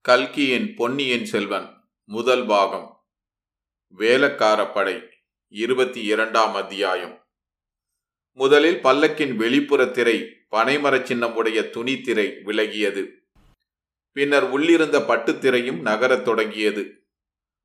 கல்கியின் பொன்னியின் செல்வன் முதல் பாகம். வேலக்கார படை இருபத்தி இரண்டாம் அத்தியாயம். முதலில் பல்லக்கின் வெளிப்புற திரை பனைமரச் சின்னம் உடைய துணி திரை விலகியது. பின்னர் உள்ளிருந்த பட்டுத்திரையும் நகரத் தொடங்கியது.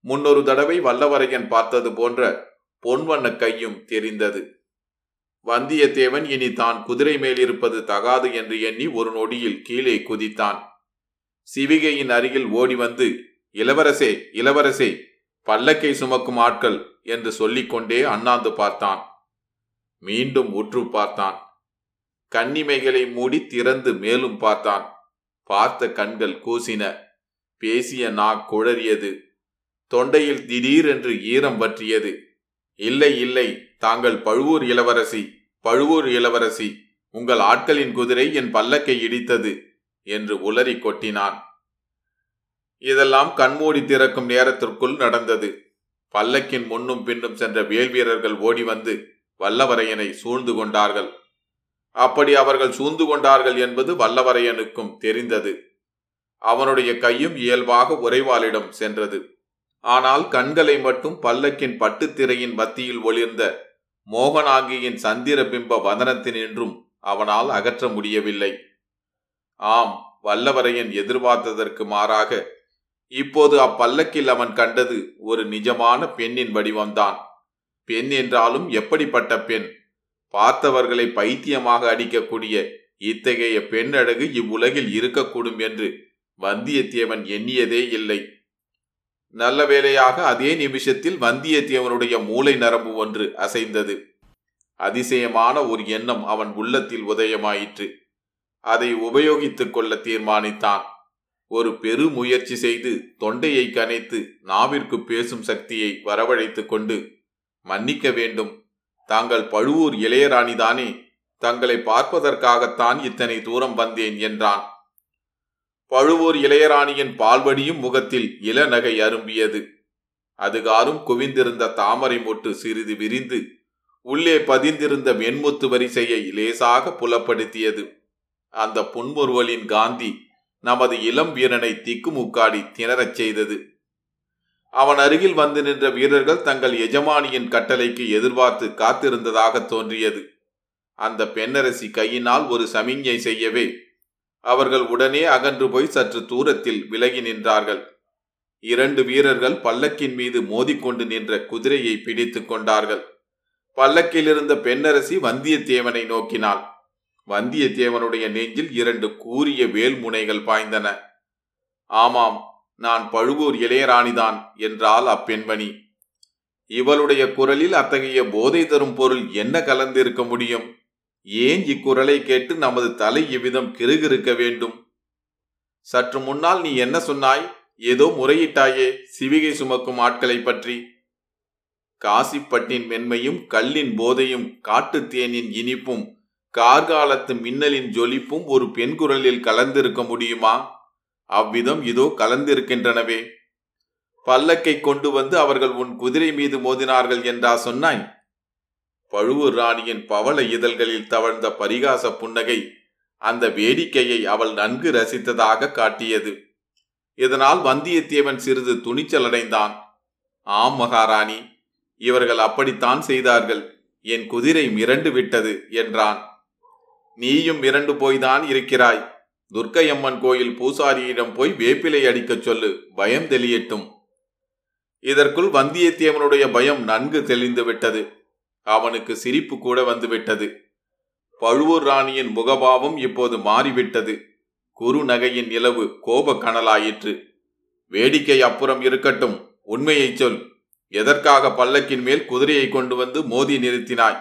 முன்னொரு தடவை வல்லவரையன் பார்த்தது போன்ற பொன்வண்ண கையும் தெரிந்தது. வந்தியத்தேவன் இனி தான் குதிரை மேலிருப்பது தகாது என்று எண்ணி ஒரு நொடியில் கீழே குதித்தான். சிவிகையின் அருகில் ஓடி வந்து இளவரசே இளவரசே பல்லக்கை சுமக்கும் ஆட்கள் என்று சொல்லிக்கொண்டே அண்ணாந்து பார்த்தான். மீண்டும் உற்று பார்த்தான். கண்ணிமைகளை மூடி திறந்து மேலும் பார்த்தான். பார்த்த கண்கள் கூசின. பேசிய நா குழறியது. தொண்டையில் திடீரென்று ஈரம் பற்றியது இல்லை இல்லை தாங்கள் பழுவூர் இளவரசி பழுவூர் இளவரசி உங்கள் ஆட்களின் குதிரை என் பல்லக்கை இடித்தது. என்று உளறி கொட்டினான். இதெல்லாம் கண்மூடி திறக்கும் நேரத்திற்குள் நடந்தது. பல்லக்கின் முன்னும் பின்னும் சென்ற வேல் வீரர்கள் ஓடி வந்து வல்லவரையனை சூழ்ந்து கொண்டார்கள். அப்படி அவர்கள் சூழ்ந்து கொண்டார்கள் என்பது வல்லவரையனுக்கும் தெரிந்தது. அவனுடைய கையும் இயல்பாக உறைவாளிடம் சென்றது. ஆனால் கண்களை மட்டும் பல்லக்கின் பட்டுத்திரையின் மத்தியில் ஒளிர்ந்த மோகனாங்கியின் சந்திர பிம்ப வதனத்தினின்றும் அவனால் அகற்ற முடியவில்லை. ஆம் வல்லவரையன் எதிர்பார்த்ததற்கு மாறாக இப்போது அப்பல்லக்கில் அவன் கண்டது ஒரு நிஜமான பெண்ணின் வடிவம்தான். பெண் என்றாலும் எப்படிப்பட்ட பெண்? பார்த்தவர்களை பைத்தியமாக அடிக்கக்கூடிய இத்தகைய பெண் அழகு இவ்வுலகில் இருக்கக்கூடும் என்று வந்தியத்தேவன் எண்ணியதே இல்லை. நல்ல வேளையாக அதே நிமிஷத்தில் வந்தியத்தேவனுடைய மூளை நரம்பு ஒன்று அசைந்தது. அதிசயமான ஒரு எண்ணம் அவன் உள்ளத்தில் உதயமாயிற்று. அதை உபயோகித்துக் கொள்ள தீர்மானித்தான். ஒரு பெரு முயற்சி செய்து தொண்டையை கனைத்து நாவிற்கு பேசும் சக்தியை வரவழைத்துக் கொண்டு மன்னிக்க வேண்டும். தாங்கள் பழுவூர் இளையராணிதானே தங்களை பார்ப்பதற்காகத்தான் இத்தனை தூரம் வந்தேன் என்றான். பழுவூர் இளையராணியின் பால்வடியும் முகத்தில் இளநகை அரும்பியது. அதுகாரும் குவிந்திருந்த தாமரை மொட்டு சிறிது விரிந்து உள்ளே பதிந்திருந்த வெண்முத்து வரிசையை லேசாக புலப்படுத்தியது. அந்த புன்முறுவலின் காந்தி நமது இளம் வீரனை திக்குமுக்காடி திணறச் செய்தது. அவன் அருகில் வந்து நின்ற வீரர்கள் தங்கள் எஜமானியின் கட்டளைக்கு எதிர்பார்த்து காத்திருந்ததாக தோன்றியது. அந்த பெண்ணரசி கையினால் ஒரு சமிஞ்சை செய்யவே அவர்கள் உடனே அகன்று போய் சற்று தூரத்தில் விலகி நின்றார்கள். இரண்டு வீரர்கள் பல்லக்கின் மீது மோதிக்கொண்டு நின்ற குதிரையை பிடித்துக் கொண்டார்கள். பல்லக்கில் இருந்த பெண்ணரசி வந்தியத்தேவனை நோக்கினாள். வந்தியத்தேவனுடைய நெஞ்சில் இரண்டு கூரிய வேல் முனைகள் பாய்ந்தன. ஆமாம் நான் பழுவூர் இளையராணிதான் என்றால் அப்பெண்மணி. இவளுடைய குரலில் அத்தகைய போதை தரும் பொருள் என்ன கலந்திருக்க முடியும்? ஏன் இக்குரலை கேட்டு நமது தலை இவ்விதம் கிருகிருக்க வேண்டும்? சற்று முன்னால் நீ என்ன சொன்னாய்? ஏதோ முறையிட்டாயே சிவிகை சுமக்கும் ஆட்களை பற்றி. காசிப்பட்டின் மென்மையும் கல்லின் போதையும் காட்டுத் தேனின் இனிப்பும் கார்காலத்து மின்னலின் ஜொலிப்பும் ஒரு பெண் குரலில் கலந்திருக்க முடியுமா? அவ்விதம் இதோ கலந்திருக்கின்றனவே. பல்லக்கை கொண்டு வந்து அவர்கள் உன் குதிரை மீது மோதினார்கள் என்றா சொன்னாய்? பழுவூர் ராணியின் பவள இதழ்களில் தவழ்ந்த பரிகாச புன்னகை அந்த வேடிக்கையை அவள் நன்கு ரசித்ததாக காட்டியது. இதனால் வந்தியத்தேவன் சிறிது துணிச்சலடைந்தான் ஆம் மகாராணி இவர்கள் அப்படித்தான் செய்தார்கள். என் குதிரை மிரண்டு விட்டது என்றான். நீயும் மிரண்டு போய்தான் இருக்கிறாய். துர்க்கையம்மன் கோயில் பூசாரியிடம் போய் வேப்பிலை அடிக்கச் சொல்லு பயம் தெளியட்டும். இதற்குள் வந்தியத்தேவனுடைய பயம் நன்கு தெளிந்து விட்டது. அவனுக்கு சிரிப்பு கூட வந்துவிட்டது பழுவூர் ராணியின் முகபாவம் இப்போது மாறிவிட்டது. குரு நகையின் நிலவு கோப கனலாயிற்று. வேடிக்கை அப்புறம் இருக்கட்டும் உண்மையைச் சொல். எதற்காக பல்லக்கின் மேல் குதிரையை கொண்டு வந்து மோதி நிறுத்தினாய்?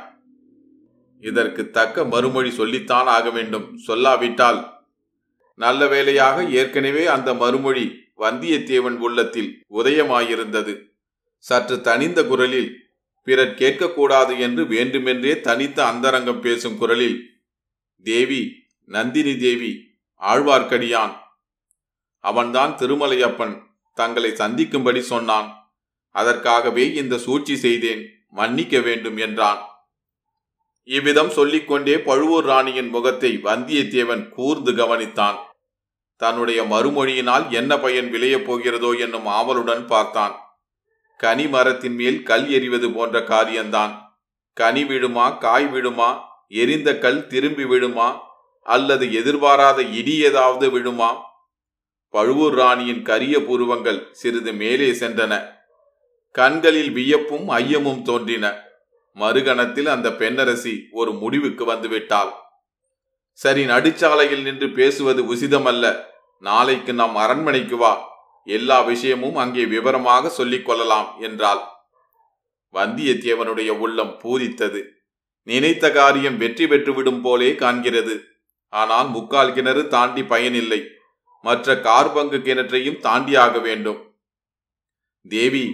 இதற்கு தக்க மறுமொழி சொல்லித்தான் ஆக வேண்டும். சொல்லாவிட்டால் நல்ல வேளையாக ஏற்கனவே அந்த மறுமொழி வந்தியத்தேவன் உள்ளத்தில் உதயமாயிருந்தது. சற்று தனிந்த குரலில் பிறர் கேட்கக்கூடாது என்று வேண்டுமென்றே தனித்த அந்தரங்கம் பேசும் குரலில் தேவி நந்தினி தேவி ஆழ்வார்க்கடியான். அவன்தான் திருமலையப்பன் தங்களை சந்திக்கும்படி சொன்னான். அதற்காகவே இந்த சூழ்ச்சி செய்தேன் மன்னிக்க வேண்டும் என்றான். இவ்விதம் சொல்லிக்கொண்டே பழுவூர் ராணியின் முகத்தை வந்தியத்தேவன் கூர்ந்து கவனித்தான். தன்னுடைய மறுமொழியினால் என்ன பயன் விளையப் போகிறதோ என்னும் ஆவலுடன் பார்த்தான். கனி மரத்தின் மேல் கல் எறிவது போன்ற காரியம்தான் கனி விழுமா காய் விழுமா எரிந்த கல் திரும்பி விழுமா அல்லது எதிர்பாராத இடி ஏதாவது விழுமா? பழுவூர் ராணியின் கரிய புருவங்கள் சிறிது மேலே சென்றன. கண்களில் வியப்பும் ஐயமும் தோன்றின. மறுகணத்தில் அந்த பெண்ணரசி ஒரு முடிவுக்கு வந்துவிட்டாள். சரி நடுச்சாலையில் நின்று பேசுவது உசிதமல்ல. நாளைக்கு நாம் அரண்மனைக்கு வா. எல்லா விஷயமும் அங்கே விவரமாக சொல்லிக் கொள்ளலாம் என்றாள். வந்தியத்தேவனுடைய உள்ளம் பூரித்தது. நினைத்த காரியம் வெற்றி பெற்றுவிடும் போலே காண்கிறது. ஆனால் முக்கால் கிணறு தாண்டி பயனில்லை. மற்ற கார்பங்கு கிணற்றையும் தாண்டியாக வேண்டும். தேவி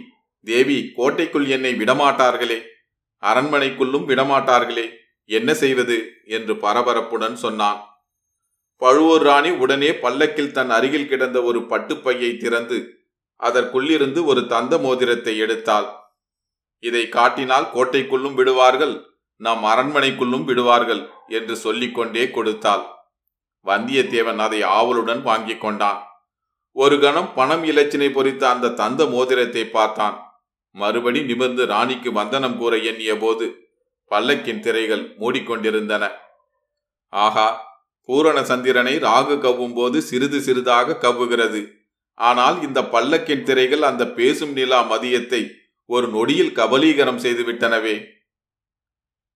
தேவி கோட்டைக்குள் என்னை விடமாட்டார்களே. அரண்மனைக்குள்ளும் விடமாட்டார்களே என்ன செய்வது? என்று பரபரப்புடன் சொன்னான். பழுவூர் ராணி உடனே பல்லக்கில் தன் அருகில் கிடந்த ஒரு பட்டுப்பையை திறந்து அதற்குள்ளிருந்து ஒரு தந்த மோதிரத்தை எடுத்தாள். இதை காட்டினால் கோட்டைக்குள்ளும் விடுவார்கள் நம் அரண்மனைக்குள்ளும் விடுவார்கள் என்று சொல்லிக்கொண்டே கொடுத்தாள். வந்தியத்தேவன் அதை ஆவலுடன் வாங்கிக் கொண்டான். ஒரு கணம் பணம் இலச்சினை பொறித்த அந்த தந்த மோதிரத்தை பார்த்தான். மறுபடி நிமிர்ந்து ராணிக்கு வந்தனம் கூற எண்ணிய போது பல்லக்கின் திரைகள் மூடிக்கொண்டிருந்தன. ஆகா பூரண சந்திரனை ராகு கவ்வும் போது சிறிது சிறிதாக கவ்வுகிறது. ஆனால் இந்த பல்லக்கின் திரைகள் அந்த பேசும் நிலா மதியத்தை ஒரு நொடியில் கபலீகரம் செய்துவிட்டனவே.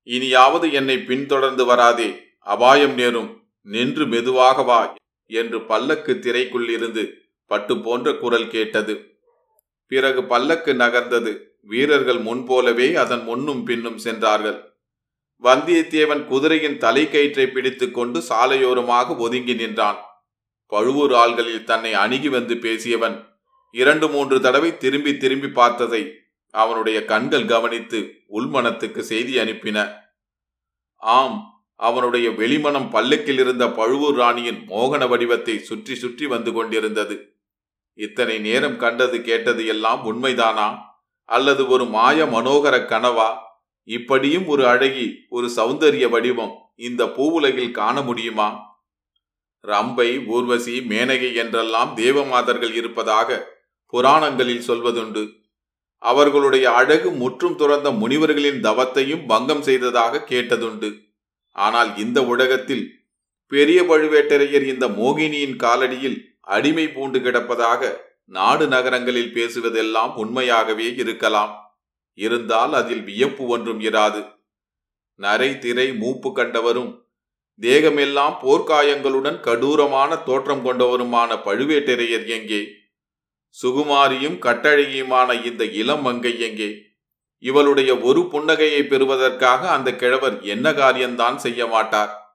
இனியாவது என்னை பின்தொடர்ந்து வராதே அபாயம் நேரும் நின்று மெதுவாக வா என்று பல்லக்கு திரைக்குள் இருந்து பட்டு போன்ற குரல் கேட்டது. பிறகு பல்லக்கு நகர்ந்தது. வீரர்கள் முன்போலவே அதன் முன்னும் பின்னும் சென்றார்கள். வந்தியத்தேவன் குதிரையின் தலைக்கயிற்றை பிடித்து கொண்டு சாலையோரமாக ஒதுங்கி நின்றான். பழுவூர் ஆள்களில் தன்னை அணுகி வந்து பேசியவன் இரண்டு மூன்று தடவை திரும்பி திரும்பி பார்த்ததை அவனுடைய கண்கள் கவனித்து உள்மனத்துக்கு செய்தி அனுப்பின. ஆம் அவனுடைய வெளிமனம் பல்லக்கில் இருந்த பழுவூர் ராணியின் மோகன வடிவத்தை சுற்றி சுற்றி வந்து கொண்டிருந்தது. இத்தனை நேரம் கண்டது கேட்டது எல்லாம் உண்மைதானா? அல்லது ஒரு மாய மனோகர கனவா? இப்படியும் ஒரு அழகி ஒரு சௌந்தரிய வடிவம் இந்த பூவுலகில் காண முடியுமா? ரம்பை ஊர்வசி மேனகை என்றெல்லாம் தேவமாதர்கள் இருப்பதாக புராணங்களில் சொல்வதுண்டு. அவர்களுடைய அழகு முற்றும் துறந்த முனிவர்களின் தவத்தையும் பங்கம் செய்ததாக கேட்டதுண்டு. ஆனால் இந்த உலகத்தில் பெரிய பழுவேட்டரையர் இந்த மோகினியின் காலடியில் அடிமை பூண்டு கிடப்பதாக நாடு நகரங்களில் பேசுவதெல்லாம் உண்மையாகவே இருக்கலாம். இருந்தால் அதில் வியப்பு ஒன்றும் இராது. நரை திரை மூப்பு கண்டவரும் தேகமெல்லாம் போர்க்காயங்களுடன் கடூரமான தோற்றம் கொண்டவருமான பழுவேட்டரையர் எங்கே? சுகுமாரியும் கட்டழகியுமான இந்த இளம் மங்கை எங்கே? இவளுடைய ஒரு புன்னகையை பெறுவதற்காக அந்த கிழவர் என்ன காரியம்தான் செய்ய மாட்டார்?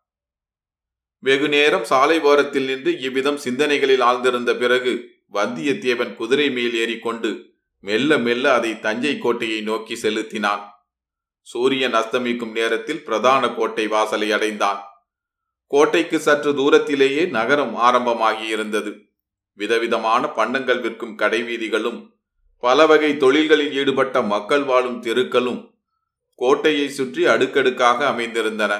வெகு நேரம் சாலை ஓரத்தில் நின்று இவ்விதம் சிந்தனைகளில் ஆழ்ந்திருந்த பிறகு வந்தியத்தேவன் குதிரை மேல் ஏறிக்கொண்டு மெல்ல மெல்ல அதை தஞ்சை கோட்டையை நோக்கி செலுத்தினான். சூரியன் அஸ்தமிக்கும் நேரத்தில் பிரதான கோட்டை வாசலை அடைந்தான். கோட்டைக்கு சற்று தூரத்திலேயே நகரம் ஆரம்பமாகியிருந்தது விதவிதமான பண்டங்கள் விற்கும் கடைவீதிகளும் பல வகை தொழில்களில் ஈடுபட்ட மக்கள் வாழும் தெருக்களும் கோட்டையை சுற்றி அடுக்கடுக்காக அமைந்திருந்தன.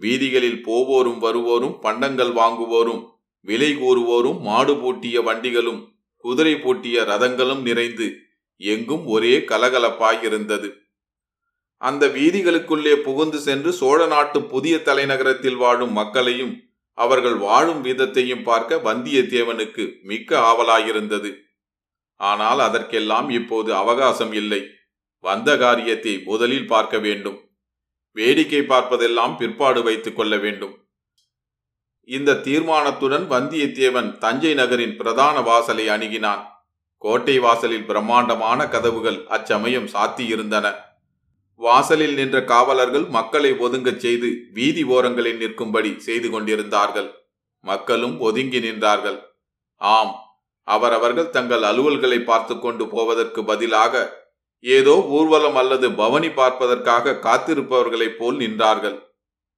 வீதிகளில் போவோரும் வருவோரும் பண்டங்கள் வாங்குவோரும் விலை கூறுவோரும் மாடு பூட்டிய வண்டிகளும் குதிரை பூட்டிய ரதங்களும் நிறைந்து எங்கும் ஒரே கலகலப்பாயிருந்தது. அந்த வீதிகளுக்குள்ளே புகுந்து சென்று சோழ நாட்டு புதிய தலைநகரத்தில் வாழும் மக்களையும் அவர்கள் வாழும் விதத்தையும் பார்க்க வந்தியத்தேவனுக்கு மிக்க ஆவலாயிருந்தது. ஆனால் அதற்கெல்லாம் இப்போது அவகாசம் இல்லை. வந்த காரியத்தை முதலில் பார்க்க வேண்டும். வேடிக்கை பார்ப்பதெல்லாம் பிற்பாடு வைத்துக் கொள்ள வேண்டும். இந்த தீர்மானத்துடன் வந்தியத்தேவன் தஞ்சை நகரின் பிரதான வாசலை அணுகினான். கோட்டை வாசலில் பிரம்மாண்டமான கதவுகள் அச்சமயம் சாத்தியிருந்தன. வாசலில் நின்ற காவலர்கள் மக்களை ஒதுங்கச் செய்து வீதி ஓரங்களில் நிற்கும்படி செய்து கொண்டிருந்தார்கள். மக்களும் ஒதுங்கி நின்றார்கள். ஆம் அவரவர்கள் தங்கள் அலுவல்களை பார்த்து கொண்டு போவதற்கு பதிலாக ஏதோ ஊர்வலம் அல்லது பவனி பார்ப்பதற்காக காத்திருப்பவர்களைப் போல் நின்றார்கள்.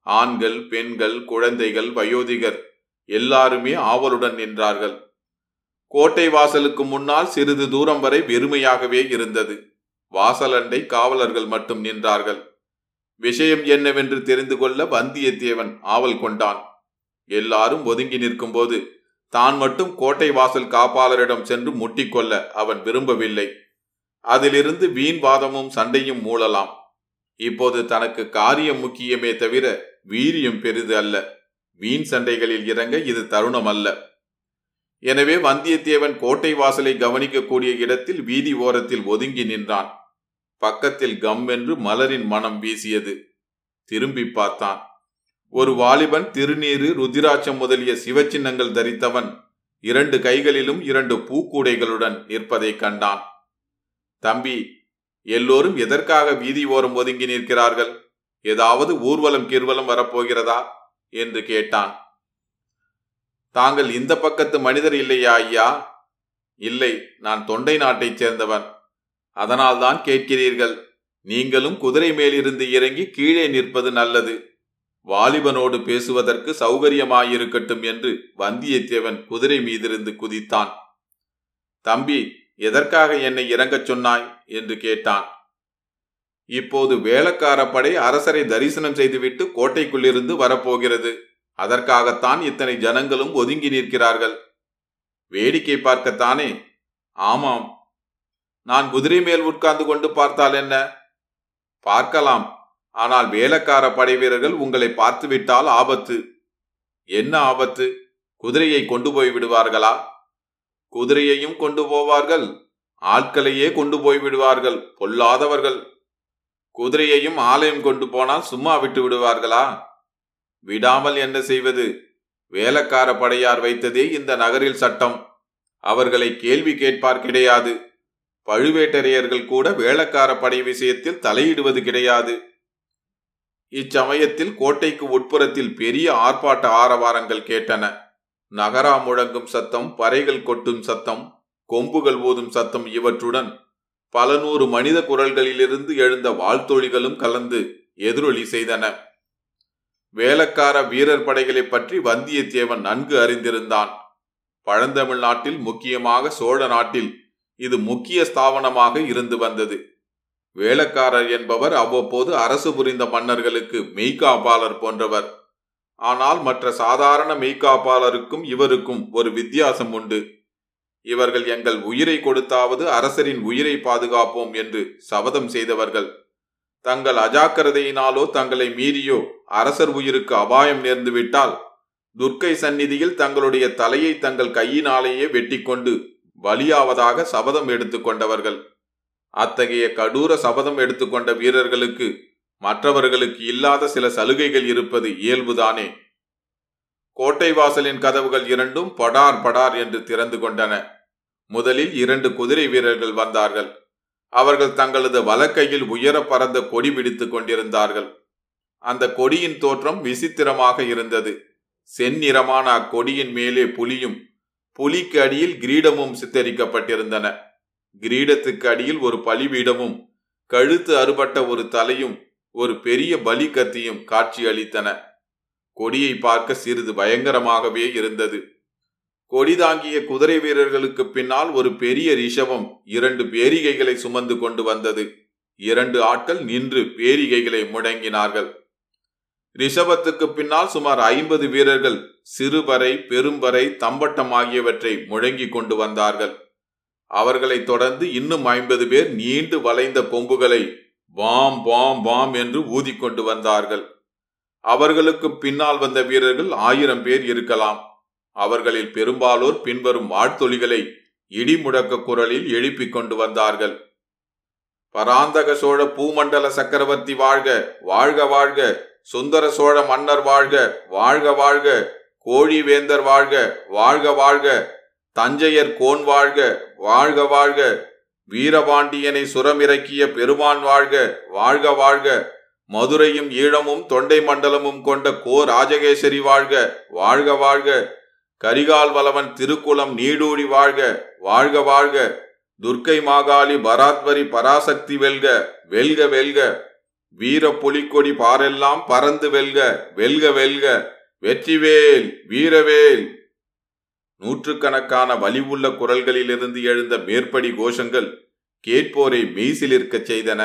ஆண்கள் பெண்கள் குழந்தைகள் வயோதிகர் எல்லாருமே ஆவலுடன் நின்றார்கள். கோட்டை வாசலுக்கு முன்னால் சிறிது தூரம் வரை வெறுமையாகவே இருந்தது. வாசலண்டை காவலர்கள் மட்டும் நின்றார்கள். விஷயம் என்னவென்று தெரிந்து கொள்ள வந்தியத்தேவன் ஆவல் கொண்டான். எல்லாரும் ஒதுங்கி நிற்கும்போது தான் மட்டும் கோட்டை வாசல் காப்பாளரிடம் சென்று முட்டிக்கொள்ள அவன் விரும்பவில்லை. அதிலிருந்து வீண் வாதமும் சண்டையும் மூழலாம். இப்போது தனக்கு காரியம் முக்கியமே தவிர வீரியம் பெரிது அல்ல. வீண் சண்டைகளில் இறங்க இது தருணம் அல்ல எனவே வந்தியத்தேவன் கோட்டை வாசலை கவனிக்கக்கூடிய இடத்தில் வீதி ஓரத்தில் ஒதுங்கி நின்றான். பக்கத்தில் கம் என்று மலரின் மனம் வீசியது. திரும்பி பார்த்தான். ஒரு வாலிபன் திருநீறு ருதிராட்சம் முதலிய சிவச்சின்னங்கள் தரித்தவன் இரண்டு கைகளிலும் இரண்டு பூக்கூடைகளுடன் நிற்பதைக் கண்டான். தம்பி எல்லோரும் எதற்காக வீதி ஓரம் ஒதுங்கி நிற்கிறார்கள்? ஏதாவது ஊர்வலம் கிர்வலம் வரப்போகிறதா? என்று கேட்டான். தாங்கள் இந்த பக்கத்து மனிதர் இல்லையா ஐயா? இல்லை நான் தொண்டை நாட்டைச் சேர்ந்தவன். அதனால்தான் கேட்கிறீர்கள் நீங்களும் குதிரை மேலிருந்து இறங்கி கீழே நிற்பது நல்லது. வாலிபனோடு பேசுவதற்கு சௌகரியமாயிருக்கட்டும் என்று வந்தியத்தேவன் குதிரை மீதிருந்து குதித்தான். தம்பி எதற்காக என்னை இறங்கச் சொன்னாய்? என்று கேட்டான். இப்போது வேளக்கார படை அரசரை தரிசனம் செய்துவிட்டு கோட்டைக்குள்ளிருந்து வரப்போகிறது. அதற்காகத்தான் இத்தனை ஜனங்களும் ஒதுங்கி நிற்கிறார்கள். வேடிக்கை பார்க்கத்தானே? ஆமாம். நான் குதிரை மேல் உட்கார்ந்து கொண்டு பார்த்தால் என்ன? பார்க்கலாம். ஆனால் வேலக்கார படை வீரர்கள் உங்களை பார்த்துவிட்டால் ஆபத்து. என்ன ஆபத்து? குதிரையை கொண்டு போய் விடுவார்களா? குதிரையையும் கொண்டு போவார்கள் ஆட்களையே கொண்டு போய் விடுவார்கள் பொல்லாதவர்கள். குதிரையையும் ஆலயம் கொண்டு போனால் சும்மா விட்டு விடுவார்களா? விடாமல் என்ன செய்வது? வேலக்கார படையார் வைத்ததே இந்த நகரில் சட்டம். அவர்களை கேள்வி கேட்பார் கிடையாது. பழுவேட்டரையர்கள் கூட வேளக்கார படை விஷயத்தில் தலையிடுவது கிடையாது. இச்சமயத்தில் கோட்டைக்கு உட்புறத்தில் பெரிய ஆர்ப்பாட்ட ஆரவாரங்கள் கேட்டன. நகரா முழங்கும் சத்தம் பறைகள் கொட்டும் சத்தம் கொம்புகள் ஓதும் சத்தம் இவற்றுடன் பல நூறு மனித குரல்களிலிருந்து எழுந்த வாழ்த்தொழிகளும் கலந்து எதிரொலி செய்தன. வேலக்கார வீரர் படைகளை பற்றி வந்தியத்தேவன் நன்கு அறிந்திருந்தான். பழந்தமிழ்நாட்டில் முக்கியமாக சோழ நாட்டில் இது முக்கிய ஸ்தாபனமாக இருந்து வந்தது. வேளக்காரர் என்பவர் அவ்வப்போது அரசு புரிந்த மன்னர்களுக்கு மெய்காப்பாளர் போன்றவர். ஆனால் மற்ற சாதாரண மெய்காப்பாளருக்கும் இவருக்கும் ஒரு வித்தியாசம் உண்டு. இவர்கள் எங்கள் உயிரை கொடுத்தாவது அரசரின் உயிரை பாதுகாப்போம் என்று சபதம் செய்தவர்கள். தங்கள் அஜாக்கிரதையினாலோ தங்களை மீறியோ அரசர் உயிருக்கு அபாயம் நேர்ந்துவிட்டால் துர்க்கை சந்நிதியில் தங்களுடைய தலையை தங்கள் கையினாலேயே வெட்டிக்கொண்டு பலியாவதாக சபதம் எடுத்துக்கொண்டவர்கள். அத்தகைய கடூர சபதம் எடுத்துக்கொண்ட வீரர்களுக்கு மற்றவர்களுக்கு இல்லாத சில சலுகைகள் இருப்பது இயல்புதானே? கோட்டை வாசலின் கதவுகள் இரண்டும் படார் படார் என்று திறந்து கொண்டன. முதலில் இரண்டு குதிரை வீரர்கள் வந்தார்கள். அவர்கள் தங்களது வலக்கையில் உயர பறந்த கொடி பிடித்துக் கொண்டிருந்தார்கள். அந்த கொடியின் தோற்றம் விசித்திரமாக இருந்தது. செந்நிறமான அக்கொடியின் மேலே புலியும் புலிக்கு அடியில் கிரீடமும் சித்தரிக்கப்பட்டிருந்தன. கிரீடத்துக்கு அடியில் ஒரு பலிபீடமும் கழுத்து அறுபட்ட ஒரு தலையும் ஒரு பெரிய பலி கத்தியும் காட்சி அளித்தன. கொடியை பார்க்க சிறிது பயங்கரமாகவே இருந்தது. கொடி தாங்கிய குதிரை வீரர்களுக்கு பின்னால் ஒரு பெரிய ரிஷவம் இரண்டு பேரிகைகளை சுமந்து கொண்டு வந்தது. இரண்டு ஆட்கள் நின்று பேரிகைகளை முடங்கினார்கள். ரிஷபத்துக்கு பின்னால் சுமார் ஐம்பது வீரர்கள் சிறுவரை பெரும்பறை தம்பட்டம் ஆகியவற்றை முழங்கி கொண்டு வந்தார்கள். அவர்களை தொடர்ந்து இன்னும் ஐம்பது பேர் நீண்டு வளைந்த கொம்புகளை பாம் பாம் பாம் என்று ஊதிக்கொண்டு வந்தார்கள். அவர்களுக்கு பின்னால் வந்த வீரர்கள் ஆயிரம் பேர் இருக்கலாம். அவர்களில் பெரும்பாலோர் பின்வரும் வாழ்த்தொலிகளை இடிமுடக்க குரலில் எழுப்பிக் கொண்டு வந்தார்கள். பராந்தக சோழ பூமண்டல சக்கரவர்த்தி வாழ்க வாழ்க வாழ்க. சுந்தர சோழ மன்னர் வாழ்க வாழ்க வாழ்க. கோழிவேந்தர் வாழ்க வாழ்க வாழ்க. தஞ்சையர் கோன் வாழ்க வாழ்க வாழ்க. வீரபாண்டியனை சுரமிறக்கிய பெருமான் வாழ்க வாழ்க வாழ்க. மதுரையும் ஈழமும் தொண்டை மண்டலமும் கொண்ட கோ ராஜகேசரி வாழ்க வாழ்க வாழ்க. கரிகால் வலவன் திருக்குளம் நீடூடி வாழ்க வாழ்க வாழ்க. துர்க்கை மாகாளி பராத்வரி பராசக்தி வெல்க வெல்க வெல்க. வீர புலிக்கொடி பாரெல்லாம் பறந்து வெல்க வெல்க வெல்க. வெற்றிவேல் வீரவேல். நூற்றுக்கணக்கான வலிவுள்ள குரல்களிலிருந்து எழுந்த மேற்படி கோஷங்கள் கேட்போரை மெய்சிலிருக்கச் செய்தன.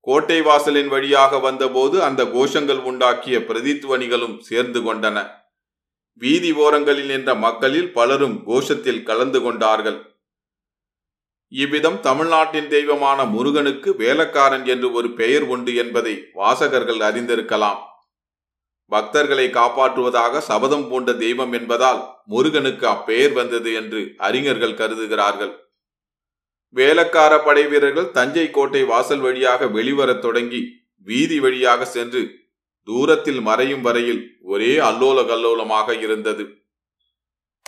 கோட்டை வாசலின் வழியாக வந்தபோது அந்த கோஷங்கள் உண்டாக்கிய பிரதித்துவனிகளும் சேர்ந்து கொண்டன. வீதி ஓரங்களில் நின்ற மக்களில் பலரும் கோஷத்தில் கலந்து கொண்டார்கள். இவ்விதம் தமிழ்நாட்டின் தெய்வமான முருகனுக்கு வேலக்காரன் என்று ஒரு பெயர் உண்டு என்பதை வாசகர்கள் அறிந்திருக்கலாம். பக்தர்களை காப்பாற்றுவதாக சபதம் பூண்ட தெய்வம் என்பதால் முருகனுக்கு அப்பெயர் வந்தது என்று அறிஞர்கள் கருதுகிறார்கள். வேலக்கார படை வீரர்கள் தஞ்சை கோட்டை வாசல் வழியாக வெளிவரத் தொடங்கி வீதி வழியாக சென்று தூரத்தில் மறையும் வரையில் ஒரே அல்லோல கல்லோலமாக இருந்தது.